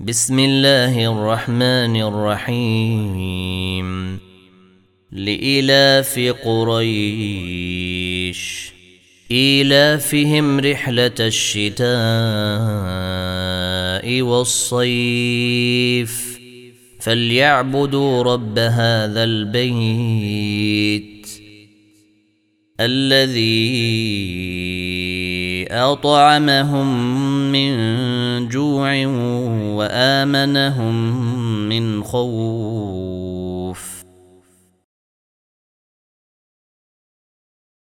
بسم الله الرحمن الرحيم. لإلاف قريش. إيلافهم رحلة الشتاء والصيف. فليعبدوا رب هذا البيت الذي أطعمهم من جوع وآمنهم من خوف.